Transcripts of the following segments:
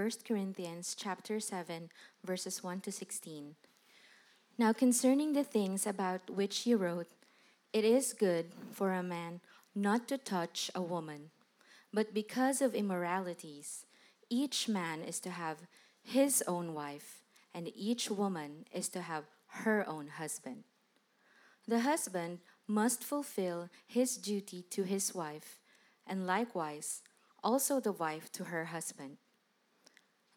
1 Corinthians chapter 7 verses 1 to 16. Now concerning the things about which you wrote, it is good for a man not to touch a woman, but because of immoralities, each man is to have his own wife, and each woman is to have her own husband. The husband must fulfill his duty to his wife, and likewise also the wife to her husband.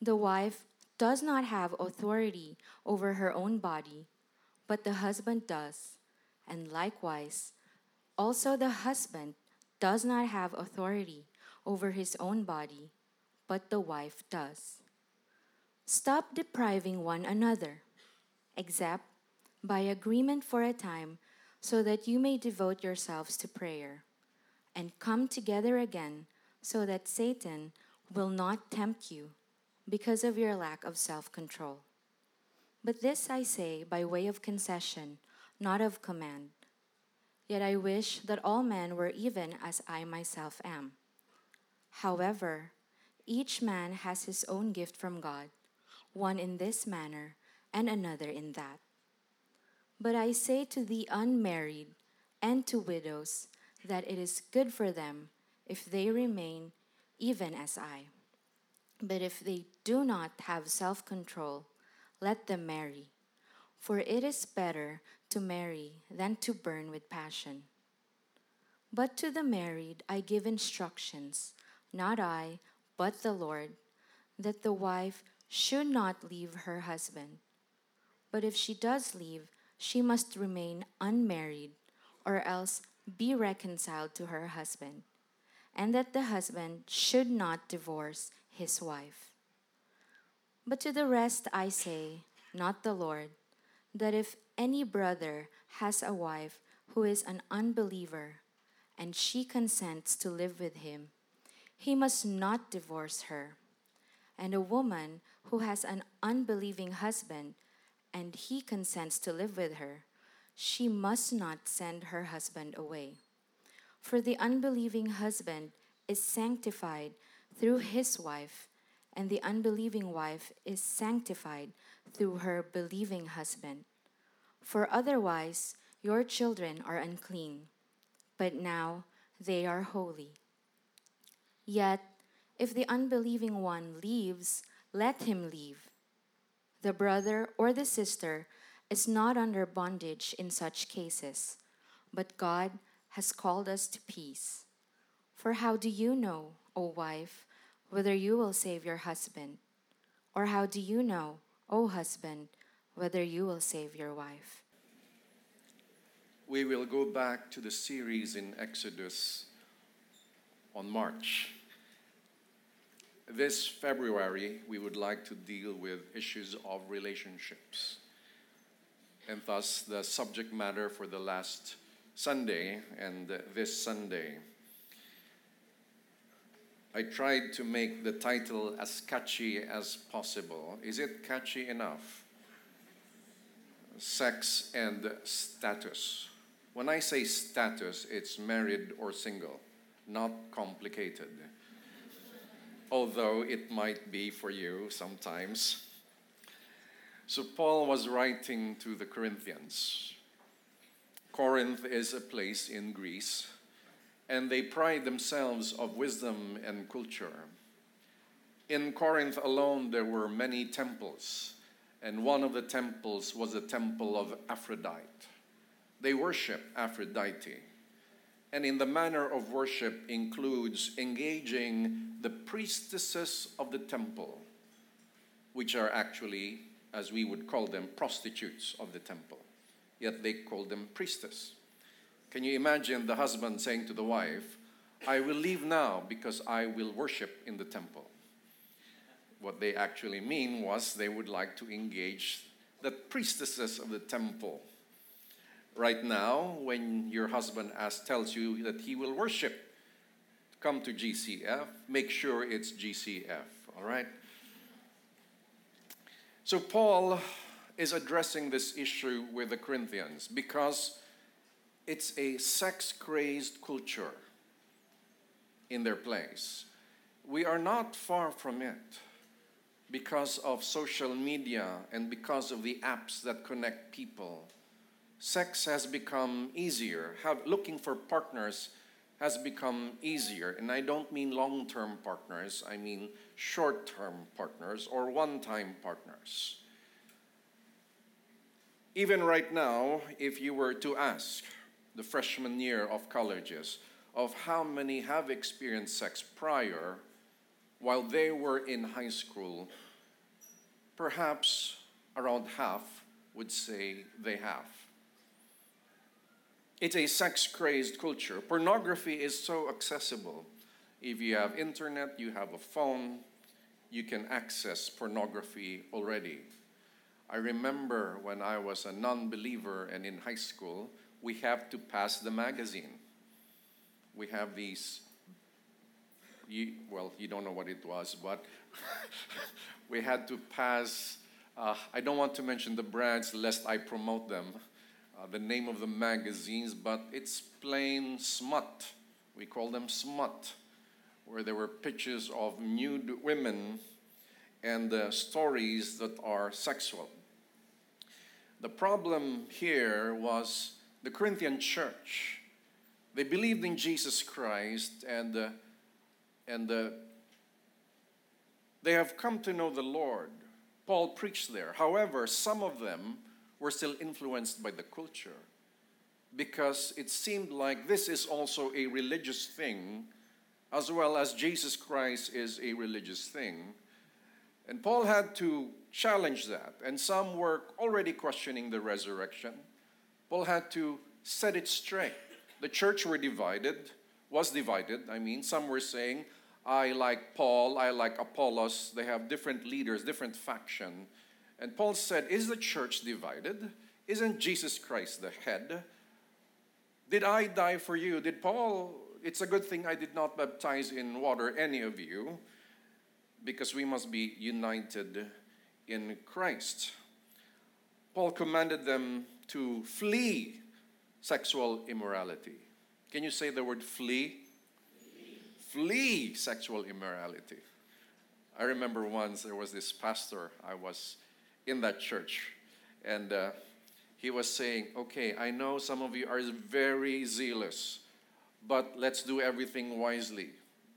The wife does not have authority over her own body, but the husband does, and likewise also the husband does not have authority over his own body, but the wife does. Stop depriving one another, except by agreement for a time, so that you may devote yourselves to prayer, and come together again, so that Satan will not tempt you because of your lack of self control. But this I say by way of concession, not of command. Yet I wish that all men were even as I myself am. However, each man has his own gift from God, one in this manner and another in that. But I say to the unmarried and to widows that it is good for them if they remain even as I. But if they do not have self control, let them marry. For it is better to marry than to burn with passion. But to the married I give instructions, not I, but the Lord, that the wife should not leave her husband. But if she does leave, she must remain unmarried, or else be reconciled to her husband, and that the husband should not divorce his wife. But to the rest I say, not the Lord, that if any brother has a wife who is an unbeliever, and she consents to live with him, he must not divorce her. And a woman who has an unbelieving husband, and he consents to live with her, she must not send her husband away. For the unbelieving husband is sanctified through his wife, and the unbelieving wife is sanctified through her believing husband. For otherwise, your children are unclean, but now they are holy. Yet, if the unbelieving one leaves, let him leave. The brother or the sister is not under bondage in such cases, but God has called us to peace. For how do you know, O wife, whether you will save your husband? Or how do you know, O husband, whether you will save your wife? We will go back to the series in Exodus on March. This February, we would like to deal with issues of relationships. And thus, the subject matter for the last Sunday and this Sunday. I tried to make the title as catchy as possible. Is it catchy enough? Sex and status. When I say status, it's married or single, not complicated. Although it might be for you sometimes. So, Paul was writing to the Corinthians. Corinth is a place in Greece, and they pride themselves of wisdom and culture. In Corinth alone, there were many temples, and one of the temples was a temple of Aphrodite. They worship Aphrodite. And in the manner of worship includes engaging the priestesses of the temple, which are actually, as we would call them, prostitutes of the temple. Yet they call them priestess. Can you imagine the husband saying to the wife, I will leave now because I will worship in the temple? What they actually mean was they would like to engage the priestesses of the temple right now when your husband asks, tells you that he will worship, come to GCF, make sure it's GCF, all right? So Paul is addressing this issue with the Corinthians because it's a sex crazed culture in their place. We are not far from it. because of social media and because of the apps that connect people, sex has become easier. Have, looking for partners has become easier. And I don't mean long term partners, I mean short term partners or one time partners. Even right now, if you were to ask the freshman year of colleges of how many have experienced sex prior while they were in high school, perhaps around half would say they have. It's a sex crazed culture. Pornography is so accessible. If you have internet, you have a phone, you can access pornography already. I remember when I was a non believer and in high school, we have to pass the magazine. We have these, you, well, you don't know what it was, but we had to pass, uh, I don't want to mention the brands lest I promote them, uh, the name of the magazines, but it's plain smut. We call them smut, where there were pictures of nude women and uh, stories that are sexual. The problem here was the Corinthian church. They believed in Jesus Christ and, uh, and uh, they have come to know the Lord. Paul preached there. However, some of them were still influenced by the culture because it seemed like this is also a religious thing as well as Jesus Christ is a religious thing. And Paul had to challenge that. And some were already questioning the resurrection. Paul had to set it straight. The church were divided, was divided. I mean, some were saying, I like Paul, I like Apollos. They have different leaders, different faction. And Paul said, Is the church divided? Isn't Jesus Christ the head? Did I die for you? Did Paul, it's a good thing I did not baptize in water any of you, because we must be united in Christ. Paul commanded them to flee sexual immorality. Can you say the word flee? Flee, flee sexual immorality. I remember once there was this pastor, I was in that church, and uh, he was saying, Okay, I know some of you are very zealous, but let's do everything wisely.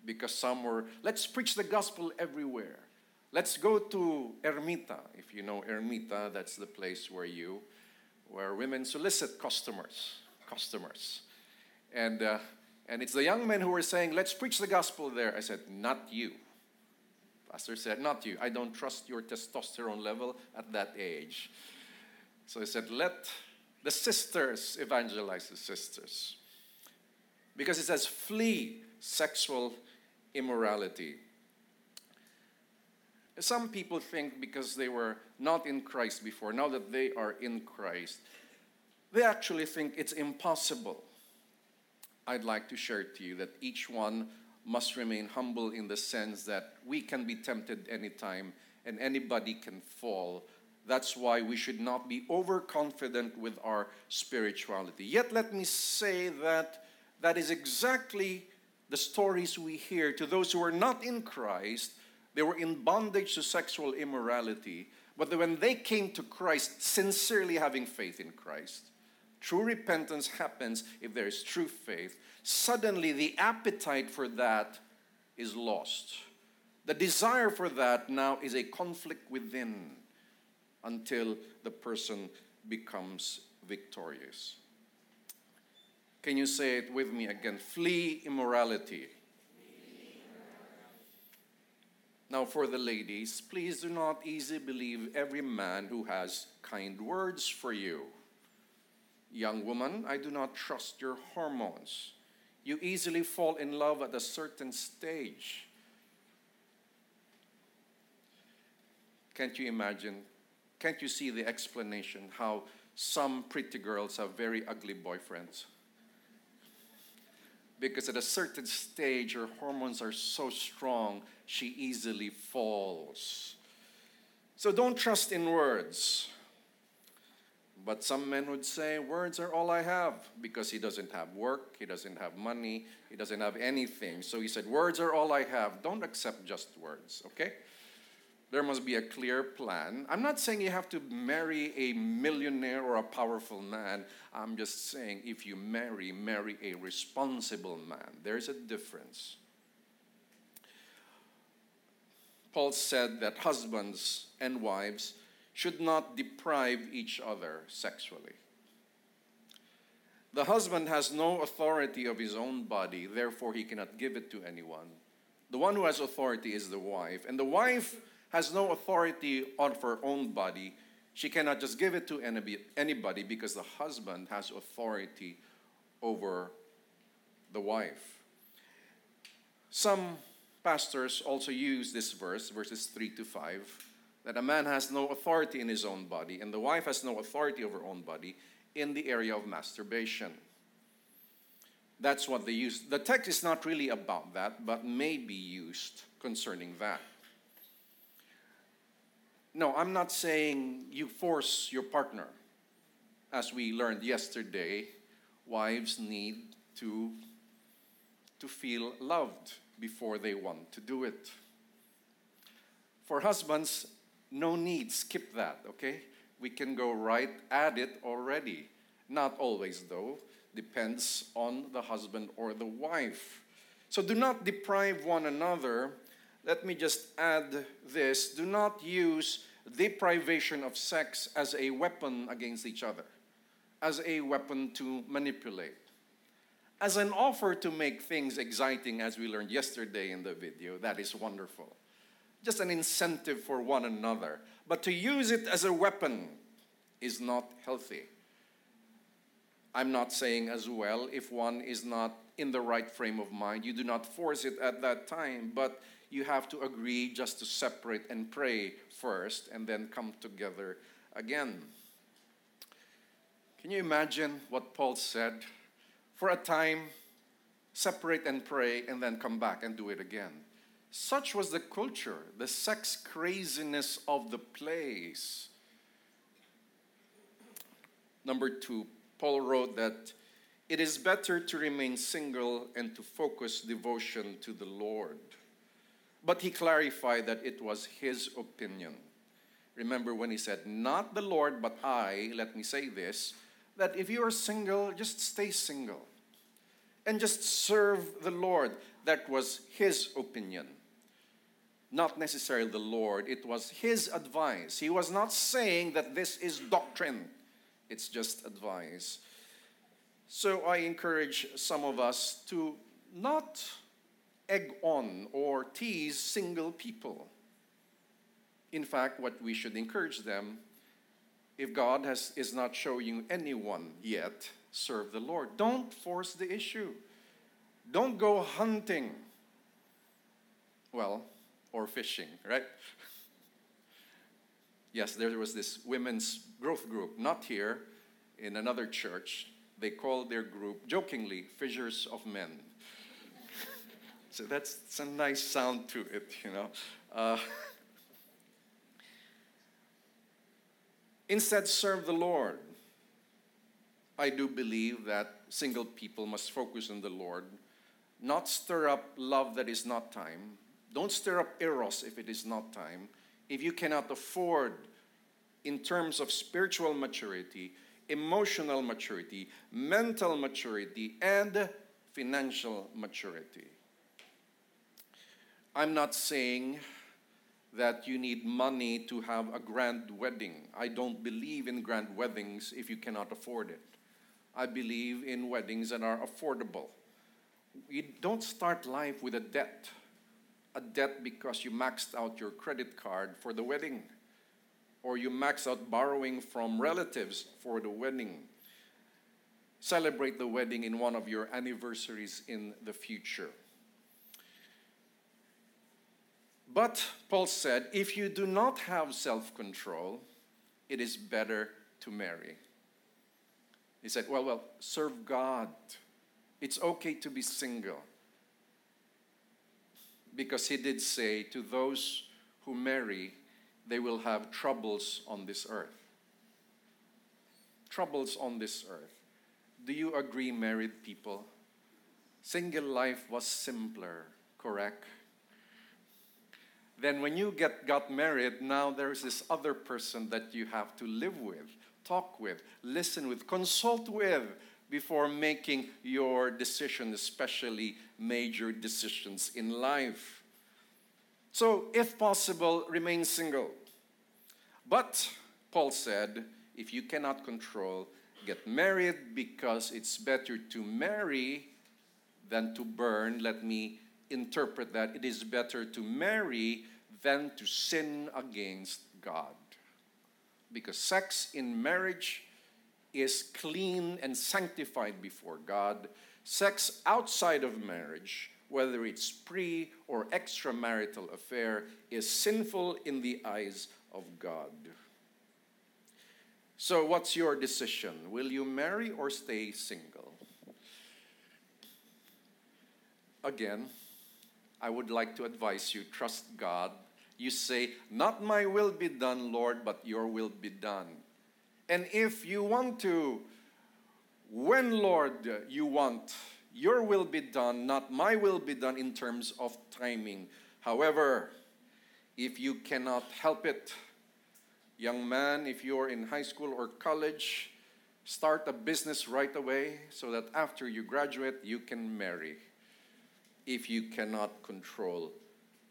Because some were, let's preach the gospel everywhere. Let's go to Ermita. If you know Ermita, that's the place where you, where women solicit customers, customers, and uh, and it's the young men who were saying, "Let's preach the gospel there." I said, "Not you." Pastor said, "Not you. I don't trust your testosterone level at that age." So he said, "Let the sisters evangelize the sisters," because it says, "Flee sexual immorality." Some people think because they were not in Christ before, now that they are in Christ, they actually think it's impossible. I'd like to share to you that each one must remain humble in the sense that we can be tempted anytime and anybody can fall. That's why we should not be overconfident with our spirituality. Yet, let me say that that is exactly the stories we hear to those who are not in Christ they were in bondage to sexual immorality. But when they came to Christ, sincerely having faith in Christ, true repentance happens if there is true faith. Suddenly, the appetite for that is lost. The desire for that now is a conflict within until the person becomes victorious. Can you say it with me again? Flee immorality. Now, for the ladies, please do not easily believe every man who has kind words for you. Young woman, I do not trust your hormones. You easily fall in love at a certain stage. Can't you imagine? Can't you see the explanation how some pretty girls have very ugly boyfriends? because at a certain stage your hormones are so strong she easily falls. So don't trust in words. But some men would say, Words are all I have because he doesn't have work, he doesn't have money, he doesn't have anything. So he said, Words are all I have. Don't accept just words, okay? There must be a clear plan. I'm not saying you have to marry a millionaire or a powerful man. I'm just saying if you marry, marry a responsible man. There's a difference. Paul said that husbands and wives should not deprive each other sexually. The husband has no authority of his own body, therefore, he cannot give it to anyone. The one who has authority is the wife, and the wife has no authority on her own body. She cannot just give it to anybody because the husband has authority over the wife. Some pastors also use this verse, verses 3 to 5, that a man has no authority in his own body and the wife has no authority over her own body in the area of masturbation. That's what they use. The text is not really about that, but may be used concerning that. No, I'm not saying you force your partner. As we learned yesterday, wives need to, to feel loved before they want to do it. For husbands, no need, skip that, okay? We can go right at it already. Not always, though, depends on the husband or the wife. So do not deprive one another. Let me just add this do not use deprivation of sex as a weapon against each other, as a weapon to manipulate as an offer to make things exciting, as we learned yesterday in the video, that is wonderful. Just an incentive for one another. But to use it as a weapon is not healthy. I'm not saying as well, if one is not in the right frame of mind, you do not force it at that time, but you have to agree just to separate and pray first and then come together again. Can you imagine what Paul said? For a time, separate and pray, and then come back and do it again. Such was the culture, the sex craziness of the place. Number two, Paul wrote that it is better to remain single and to focus devotion to the Lord. But he clarified that it was his opinion. Remember when he said, Not the Lord, but I, let me say this that if you are single, just stay single and just serve the Lord. That was his opinion. Not necessarily the Lord, it was his advice. He was not saying that this is doctrine, it's just advice. So I encourage some of us to not egg on or tease single people. In fact, what we should encourage them if God has, is not showing anyone yet, serve the Lord. Don't force the issue. Don't go hunting. Well, or fishing, right? yes, there was this women's growth group, not here, in another church. They called their group, jokingly, Fishers of Men. so that's, a nice sound to it, you know. Uh, Instead, serve the Lord. I do believe that single people must focus on the Lord, not stir up love that is not time. Don't stir up eros if it is not time. If you cannot afford, in terms of spiritual maturity, emotional maturity, mental maturity, and financial maturity. I'm not saying that you need money to have a grand wedding. I don't believe in grand weddings if you cannot afford it. I believe in weddings that are affordable. You don't start life with a debt, a debt because you maxed out your credit card for the wedding, or you maxed out borrowing from relatives for the wedding. Celebrate the wedding in one of your anniversaries in the future. But Paul said, if you do not have self control, it is better to marry. He said, well, well, serve God. It's okay to be single. Because he did say, to those who marry, they will have troubles on this earth. Troubles on this earth. Do you agree, married people? Single life was simpler, correct? Then when you get got married, now there's this other person that you have to live with, talk with, listen with, consult with before making your decision, especially major decisions in life. So, if possible, remain single. But, Paul said, if you cannot control, get married because it's better to marry than to burn. Let me interpret that. It is better to marry than to sin against God. Because sex in marriage is clean and sanctified before God. Sex outside of marriage, whether it's pre or extramarital affair, is sinful in the eyes of God. So, what's your decision? Will you marry or stay single? Again, I would like to advise you trust God. You say, Not my will be done, Lord, but your will be done. And if you want to, when, Lord, you want, your will be done, not my will be done in terms of timing. However, if you cannot help it, young man, if you're in high school or college, start a business right away so that after you graduate, you can marry if you cannot control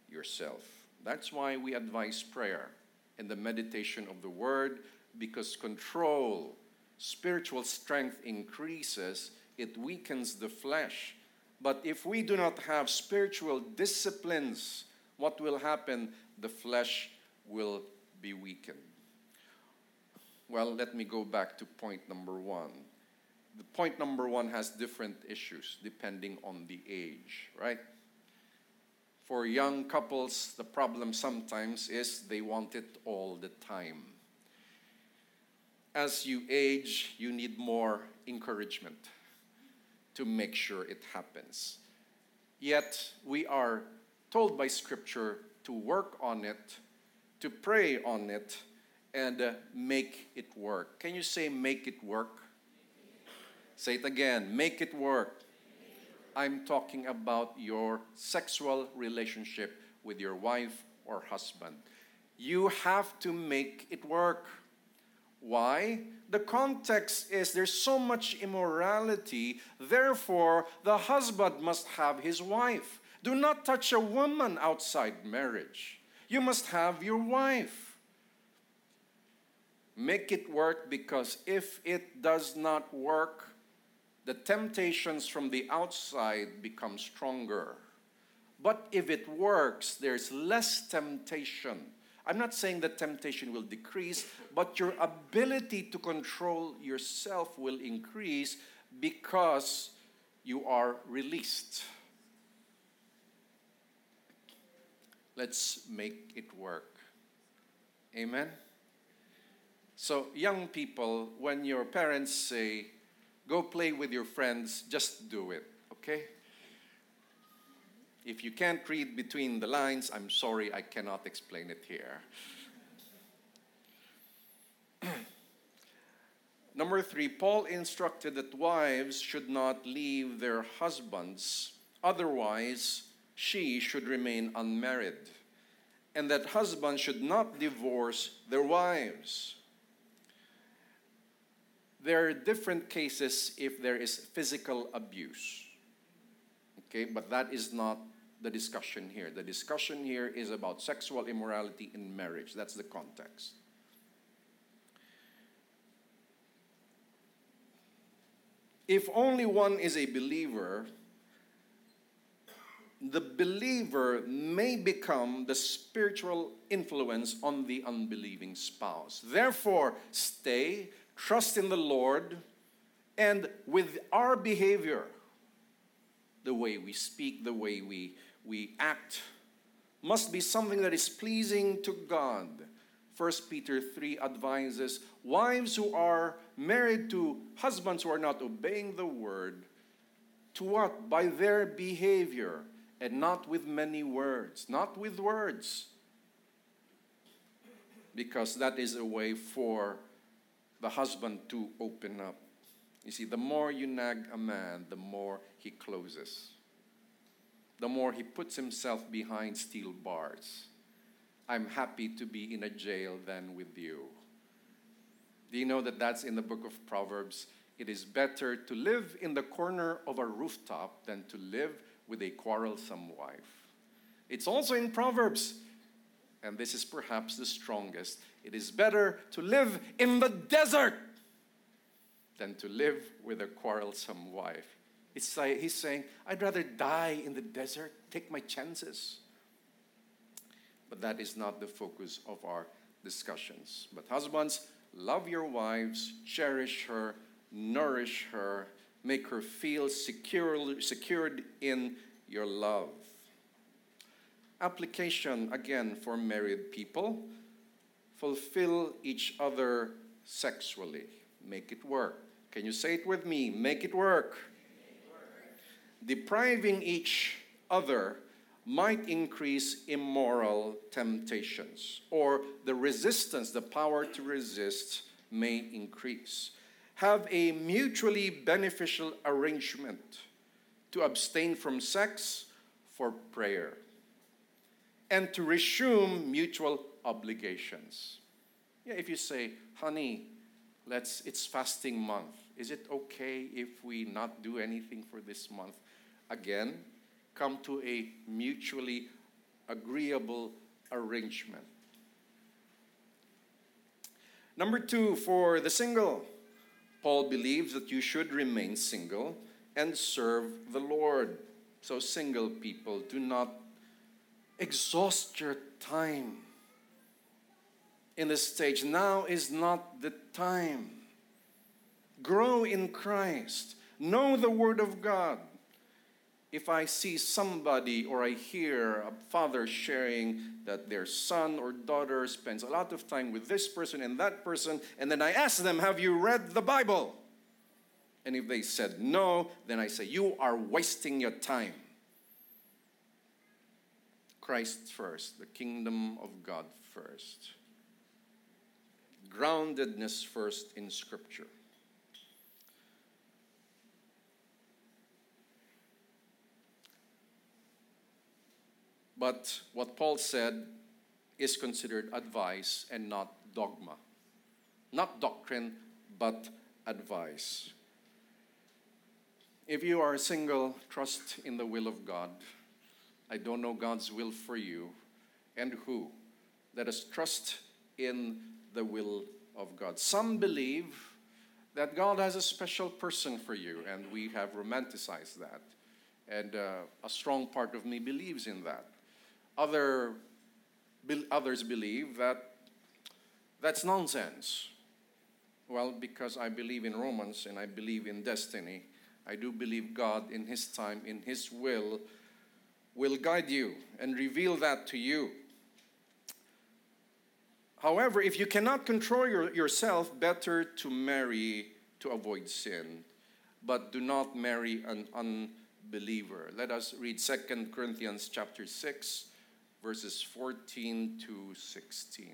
yourself. That's why we advise prayer and the meditation of the word because control, spiritual strength increases, it weakens the flesh. But if we do not have spiritual disciplines, what will happen? The flesh will be weakened. Well, let me go back to point number one. The point number one has different issues depending on the age, right? For young couples, the problem sometimes is they want it all the time. As you age, you need more encouragement to make sure it happens. Yet, we are told by Scripture to work on it, to pray on it, and uh, make it work. Can you say, make it work? Say it again make it work. I'm talking about your sexual relationship with your wife or husband. You have to make it work. Why? The context is there's so much immorality, therefore, the husband must have his wife. Do not touch a woman outside marriage. You must have your wife. Make it work because if it does not work, the temptations from the outside become stronger. But if it works, there's less temptation. I'm not saying that temptation will decrease, but your ability to control yourself will increase because you are released. Let's make it work. Amen. So, young people, when your parents say, go play with your friends, just do it, okay? If you can't read between the lines, I'm sorry, I cannot explain it here. Number three, Paul instructed that wives should not leave their husbands, otherwise, she should remain unmarried, and that husbands should not divorce their wives there are different cases if there is physical abuse. Okay, but that is not the discussion here. The discussion here is about sexual immorality in marriage. That's the context. If only one is a believer, the believer may become the spiritual influence on the unbelieving spouse. Therefore, stay trust in the Lord, and with our behavior, the way we speak, the way we, we act, must be something that is pleasing to God. 1 Peter 3 advises wives who are married to husbands who are not obeying the word, to what? By their behavior, and not with many words, not with words. Because that is a way for the husband to open up. You see, the more you nag a man, the more he closes. The more he puts himself behind steel bars. I'm happy to be in a jail than with you. Do you know that that's in the book of Proverbs? It is better to live in the corner of a rooftop than to live with a quarrelsome wife. It's also in Proverbs, and this is perhaps the strongest. It is better to live in the desert than to live with a quarrelsome wife. It's like he's saying, I'd rather die in the desert, take my chances. But that is not the focus of our discussions. But husbands, love your wives, cherish her, nourish her, make her feel secure, secured in your love. Application again for married people fulfill each other sexually, make it work. Can you say it with me? Make it work. Depriving each other might increase immoral temptations, or the resistance, the power to resist, may increase. Have a mutually beneficial arrangement to abstain from sex for prayer and to resume mutual obligations. Yeah, if you say, honey, let's it's fasting month. Is it okay if we not do anything for this month? Again, come to a mutually agreeable arrangement. Number two, for the single, Paul believes that you should remain single and serve the Lord. So, single people, do not exhaust your time in this stage. Now is not the time. Grow in Christ. Know the Word of God if I see somebody or I hear a father sharing that their son or daughter spends a lot of time with this person and that person, and then I ask them, Have you read the Bible? And if they said no, then I say, You are wasting your time. Christ first, the kingdom of God first, groundedness first in Scripture. But what Paul said is considered advice and not dogma. Not doctrine, but advice. If you are single, trust in the will of God. I don't know God's will for you and who. Let us trust in the will of God. Some believe that God has a special person for you, and we have romanticized that. And uh, a strong part of me believes in that. Other, be, others believe that that's nonsense. Well, because I believe in Romans and I believe in destiny, I do believe God in His time, in His will, will guide you and reveal that to you. However, if you cannot control your, yourself, better to marry to avoid sin. But do not marry an unbeliever. Let us read 2 Corinthians chapter 6, verses 14 to 16.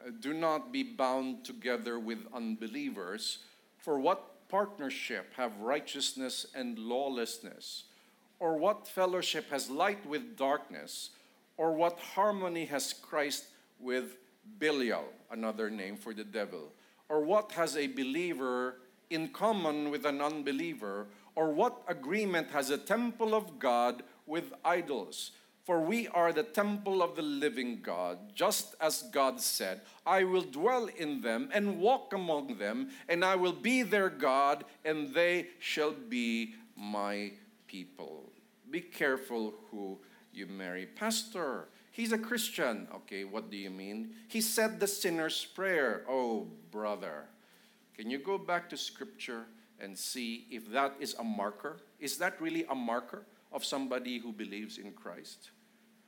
Uh, do not be bound together with unbelievers, for what partnership have righteousness and lawlessness? Or what fellowship has light with darkness? Or what harmony has Christ with Belial, another name for the devil? Or what has a believer in common with an unbeliever? Or what agreement has a temple of God with idols. For we are the temple of the living God, just as God said, I will dwell in them and walk among them, and I will be their God, and they shall be my people. Be careful who you marry. Pastor, he's a Christian. Okay, what do you mean? He said the sinner's prayer. Oh, brother. Can you go back to scripture and see if that is a marker? Is that really a marker? of somebody who believes in Christ?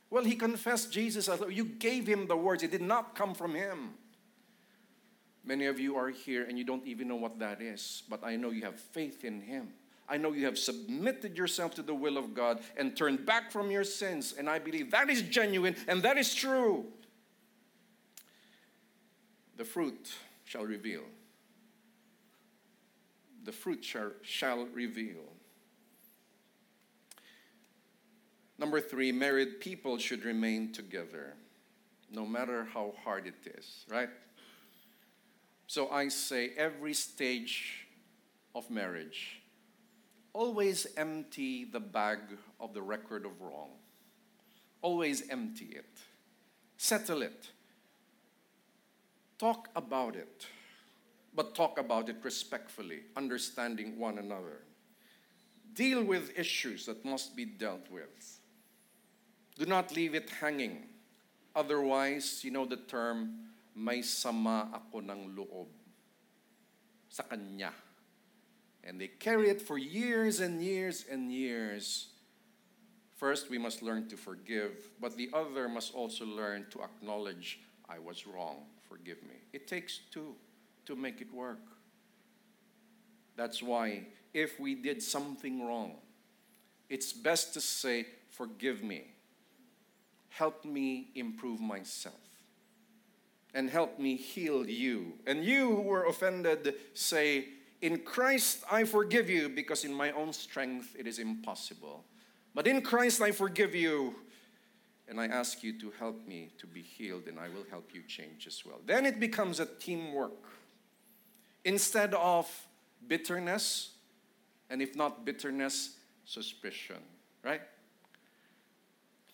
Well, he confessed Jesus. You gave him the words, it did not come from him. Many of you are here and you don't even know what that is, but I know you have faith in him. I know you have submitted yourself to the will of God and turned back from your sins, and I believe that is genuine and that is true. The fruit shall reveal. The fruit shall, shall reveal. Number three, married people should remain together no matter how hard it is, right? So I say every stage of marriage, always empty the bag of the record of wrong. Always empty it. Settle it. Talk about it. But talk about it respectfully, understanding one another. Deal with issues that must be dealt with. Do not leave it hanging. Otherwise, you know the term, may sama ako ng loob sa kanya. And they carry it for years and years and years. First, we must learn to forgive, but the other must also learn to acknowledge, I was wrong, forgive me. It takes two to make it work. That's why, if we did something wrong, it's best to say, Forgive me. Help me improve myself. And help me heal you. And you who were offended, say, In Christ I forgive you, because in my own strength it is impossible. But in Christ I forgive you. And I ask you to help me to be healed, and I will help you change as well. Then it becomes a teamwork. Instead of bitterness, and if not bitterness, suspicion, right?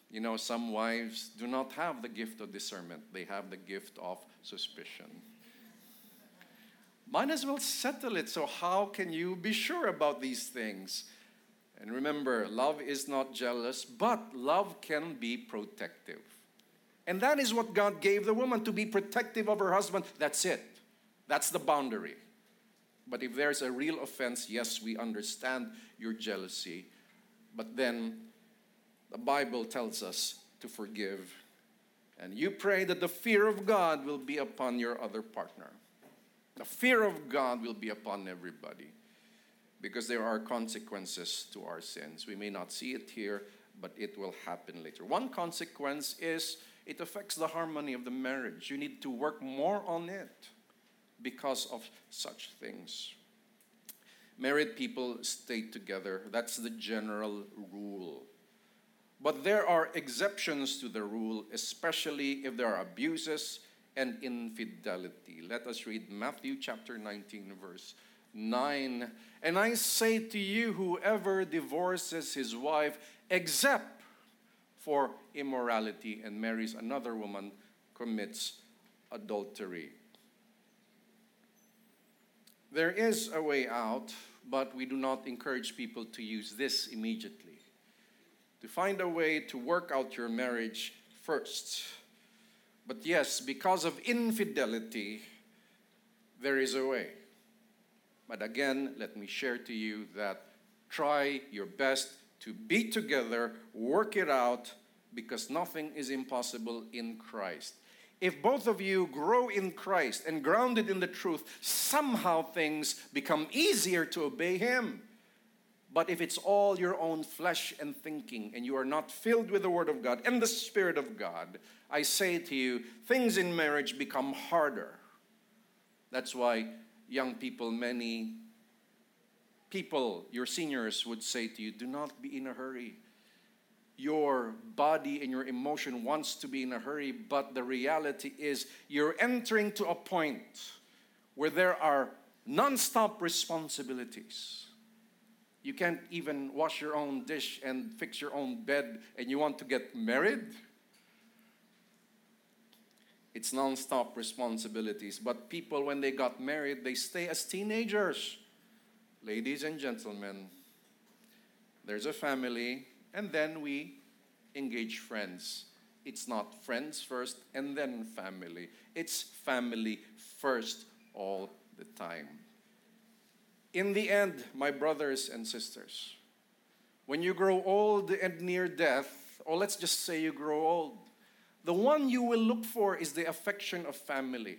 You know, some wives do not have the gift of discernment, they have the gift of suspicion. Might as well settle it. So, how can you be sure about these things? And remember, love is not jealous, but love can be protective. And that is what God gave the woman to be protective of her husband. That's it. That's the boundary. But if there's a real offense, yes, we understand your jealousy. But then the Bible tells us to forgive. And you pray that the fear of God will be upon your other partner. The fear of God will be upon everybody because there are consequences to our sins. We may not see it here, but it will happen later. One consequence is it affects the harmony of the marriage. You need to work more on it because of such things. Married people stay together. That's the general rule. But there are exceptions to the rule, especially if there are abuses and infidelity. Let us read Matthew chapter 19, verse 9. And I say to you, whoever divorces his wife, except for immorality, and marries another woman, commits adultery. There is a way out, but we do not encourage people to use this immediately to find a way to work out your marriage first. But yes, because of infidelity, there is a way. But again, let me share to you that try your best to be together, work it out, because nothing is impossible in Christ. If both of you grow in Christ and grounded in the truth, somehow things become easier to obey Him. But if it's all your own flesh and thinking, and you are not filled with the Word of God and the Spirit of God, I say to you, things in marriage become harder. That's why young people, many people, your seniors would say to you, do not be in a hurry. Your body and your emotion wants to be in a hurry, but the reality is you're entering to a point where there are non-stop responsibilities you can't even wash your own dish and fix your own bed, and you want to get married? It's non-stop responsibilities. But people, when they got married, they stay as teenagers. Ladies and gentlemen, there's a family, and then we engage friends. It's not friends first and then family. It's family first all the time. In the end, my brothers and sisters, when you grow old and near death, or let's just say you grow old, the one you will look for is the affection of family.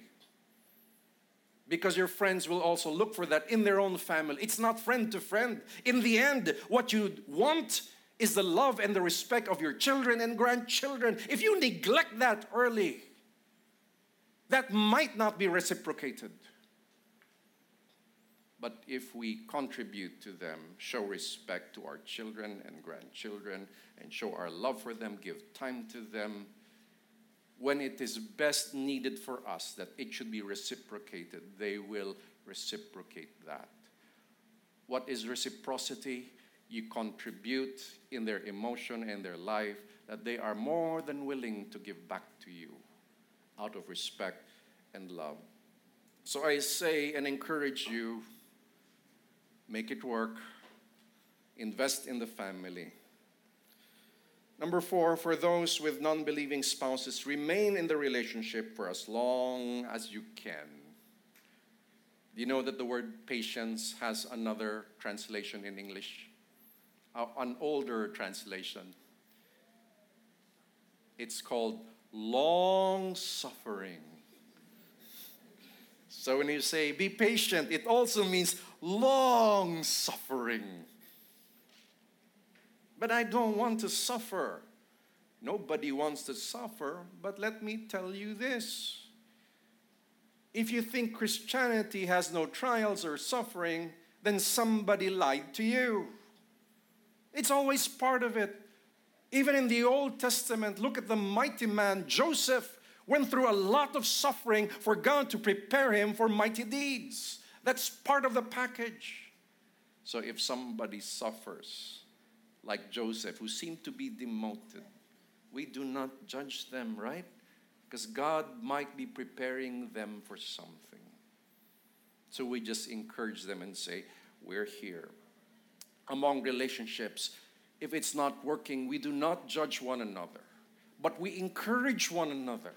Because your friends will also look for that in their own family. It's not friend to friend. In the end, what you want is the love and the respect of your children and grandchildren. If you neglect that early, that might not be reciprocated. But if we contribute to them, show respect to our children and grandchildren, and show our love for them, give time to them, when it is best needed for us that it should be reciprocated, they will reciprocate that. What is reciprocity? You contribute in their emotion and their life that they are more than willing to give back to you out of respect and love. So I say and encourage you make it work, invest in the family. Number four, for those with non believing spouses, remain in the relationship for as long as you can. Do you know that the word patience has another translation in English? Uh, an older translation. It's called long suffering. So when you say be patient, it also means long suffering. But I don't want to suffer. Nobody wants to suffer, but let me tell you this. If you think Christianity has no trials or suffering, then somebody lied to you. It's always part of it. Even in the Old Testament, look at the mighty man Joseph went through a lot of suffering for God to prepare him for mighty deeds. That's part of the package. So if somebody suffers, like Joseph, who seemed to be demoted, we do not judge them, right? Because God might be preparing them for something. So we just encourage them and say, We're here. Among relationships, if it's not working, we do not judge one another, but we encourage one another.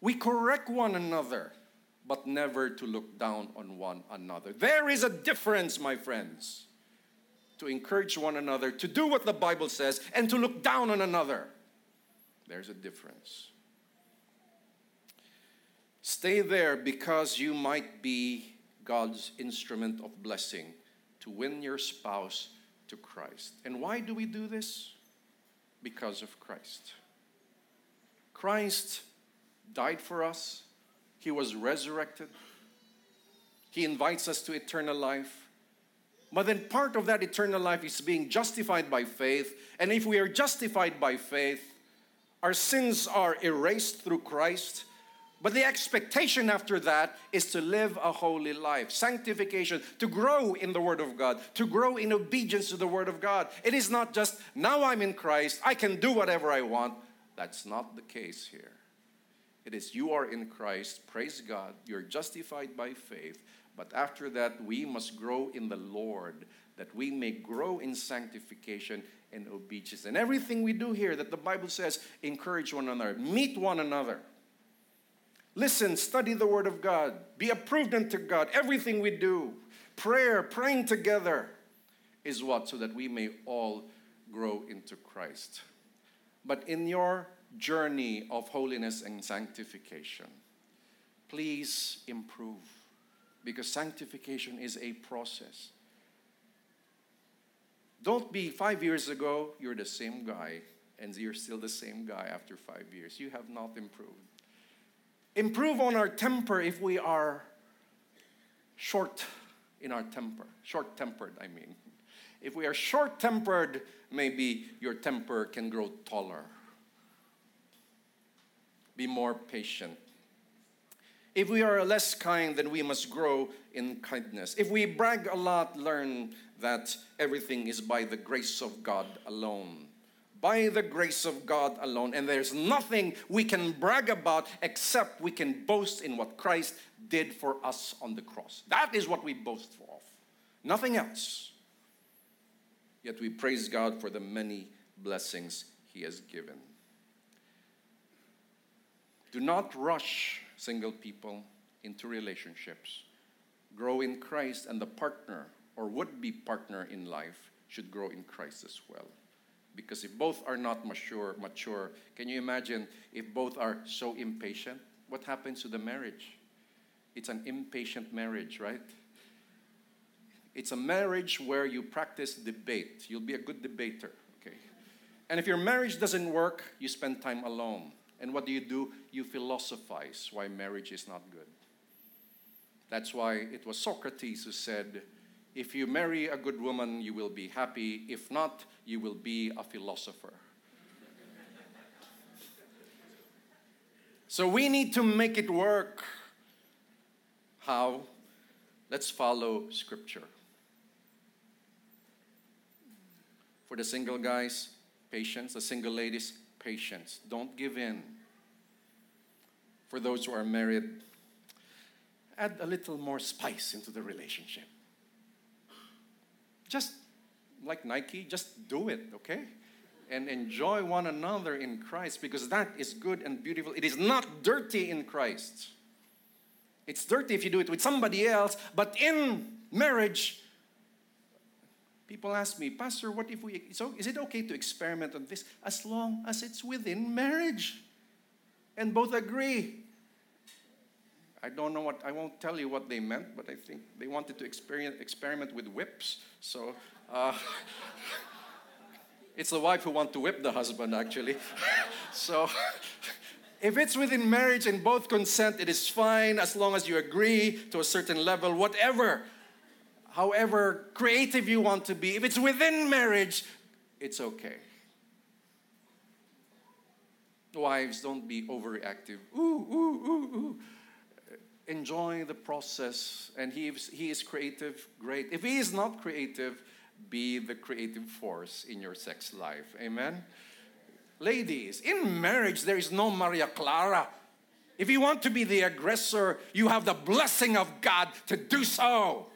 We correct one another but never to look down on one another. There is a difference, my friends, to encourage one another to do what the Bible says and to look down on another. There's a difference. Stay there because you might be God's instrument of blessing to win your spouse to Christ. And why do we do this? Because of Christ. Christ died for us he was resurrected. He invites us to eternal life. But then part of that eternal life is being justified by faith. And if we are justified by faith, our sins are erased through Christ. But the expectation after that is to live a holy life, sanctification, to grow in the Word of God, to grow in obedience to the Word of God. It is not just now I'm in Christ, I can do whatever I want. That's not the case here. It is you are in Christ, praise God, you're justified by faith. But after that, we must grow in the Lord, that we may grow in sanctification and obedience. And everything we do here that the Bible says, encourage one another, meet one another. Listen, study the Word of God, be approved unto God. Everything we do, prayer, praying together, is what? So that we may all grow into Christ. But in your journey of holiness and sanctification. Please improve because sanctification is a process. Don't be five years ago, you're the same guy, and you're still the same guy after five years. You have not improved. Improve on our temper if we are short in our temper, short tempered, I mean. If we are short tempered, maybe your temper can grow taller be more patient. If we are less kind, then we must grow in kindness. If we brag a lot, learn that everything is by the grace of God alone. By the grace of God alone. And there's nothing we can brag about except we can boast in what Christ did for us on the cross. That is what we boast of. Nothing else. Yet we praise God for the many blessings He has given. Do not rush single people into relationships. Grow in Christ, and the partner or would be partner in life should grow in Christ as well. Because if both are not mature, mature, can you imagine if both are so impatient? What happens to the marriage? It's an impatient marriage, right? It's a marriage where you practice debate. You'll be a good debater, okay? And if your marriage doesn't work, you spend time alone. And what do you do? You philosophize why marriage is not good. That's why it was Socrates who said, If you marry a good woman, you will be happy. If not, you will be a philosopher. so we need to make it work. How? Let's follow Scripture. For the single guys, patience. The single ladies, patience. Don't give in. For those who are married, add a little more spice into the relationship. Just like Nike, just do it, okay? And enjoy one another in Christ because that is good and beautiful. It is not dirty in Christ. It's dirty if you do it with somebody else, but in marriage, people ask me, Pastor, what if we, so is it okay to experiment on this as long as it's within marriage? And both agree. I don't know what, I won't tell you what they meant, but I think they wanted to experiment with whips. So uh, it's the wife who wants to whip the husband, actually. so if it's within marriage and both consent, it is fine as long as you agree to a certain level, whatever, however creative you want to be. If it's within marriage, it's okay. Wives, don't be overreactive. Ooh, ooh, ooh, ooh enjoy the process and he is, he is creative, great. If he is not creative, be the creative force in your sex life. Amen? Ladies, in marriage, there is no Maria Clara. If you want to be the aggressor, you have the blessing of God to do so.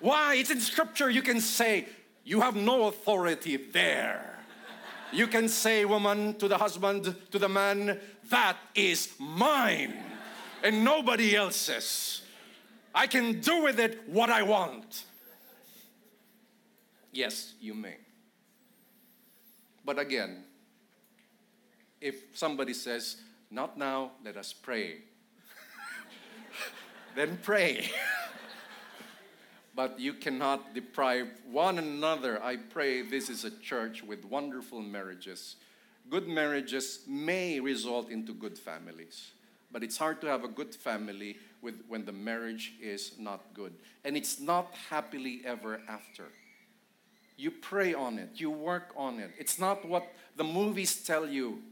Why? It's in scripture. You can say, You have no authority there. You can say, woman, to the husband, to the man, That is mine and nobody else's. I can do with it what I want. Yes, you may. But again, if somebody says, Not now, let us pray, then pray. but you cannot deprive one another. I pray this is a church with wonderful marriages. Good marriages may result into good families. But it's hard to have a good family with, when the marriage is not good. And it's not happily ever after. You pray on it, you work on it. It's not what the movies tell you.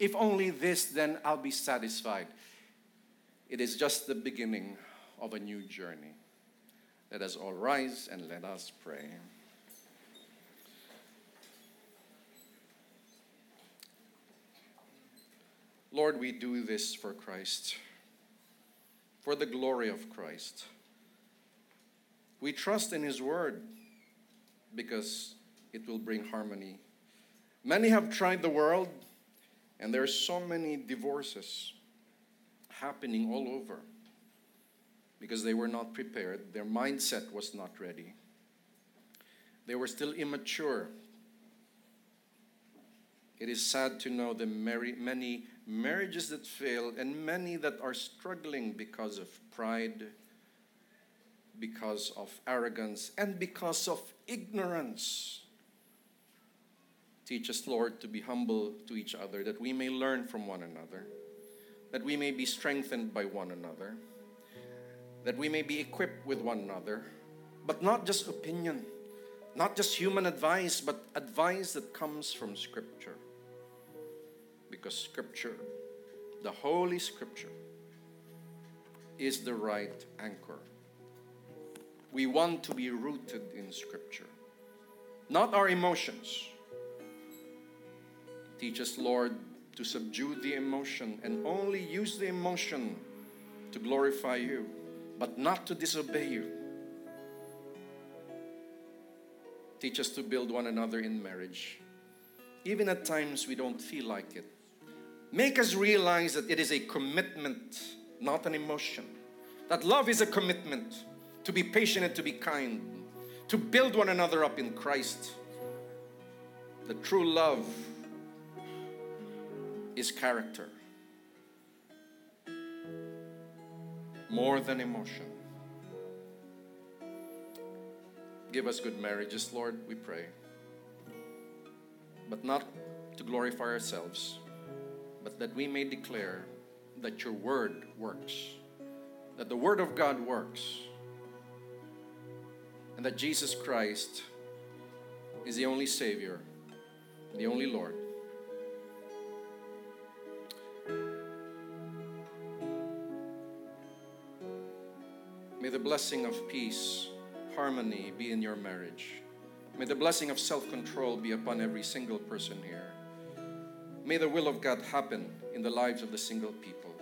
If only this, then I'll be satisfied. It is just the beginning of a new journey. Let us all rise and let us pray. Lord, we do this for Christ, for the glory of Christ. We trust in His word because it will bring harmony. Many have tried the world, and there are so many divorces happening all over because they were not prepared, their mindset was not ready. They were still immature. It is sad to know the many marriages that fail, and many that are struggling because of pride, because of arrogance, and because of ignorance. Teach us, Lord, to be humble to each other, that we may learn from one another, that we may be strengthened by one another, that we may be equipped with one another, but not just opinion, not just human advice, but advice that comes from Scripture because Scripture, the Holy Scripture, is the right anchor. We want to be rooted in Scripture, not our emotions. Teach us, Lord, to subdue the emotion and only use the emotion to glorify you, but not to disobey you. Teach us to build one another in marriage. Even at times we don't feel like it, make us realize that it is a commitment, not an emotion. That love is a commitment to be patient and to be kind, to build one another up in Christ. The true love is character more than emotion. Give us good marriages, Lord, we pray. But not to glorify ourselves but that we may declare that your word works, that the Word of God works and that Jesus Christ is the only Savior, the only Lord. Blessing of peace, harmony be in your marriage. May the blessing of self control be upon every single person here. May the will of God happen in the lives of the single people.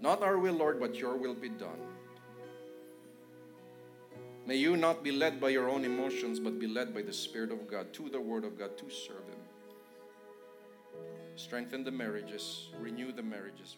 Not our will, Lord, but your will be done. May you not be led by your own emotions, but be led by the Spirit of God to the Word of God to serve Him. Strengthen the marriages, renew the marriages.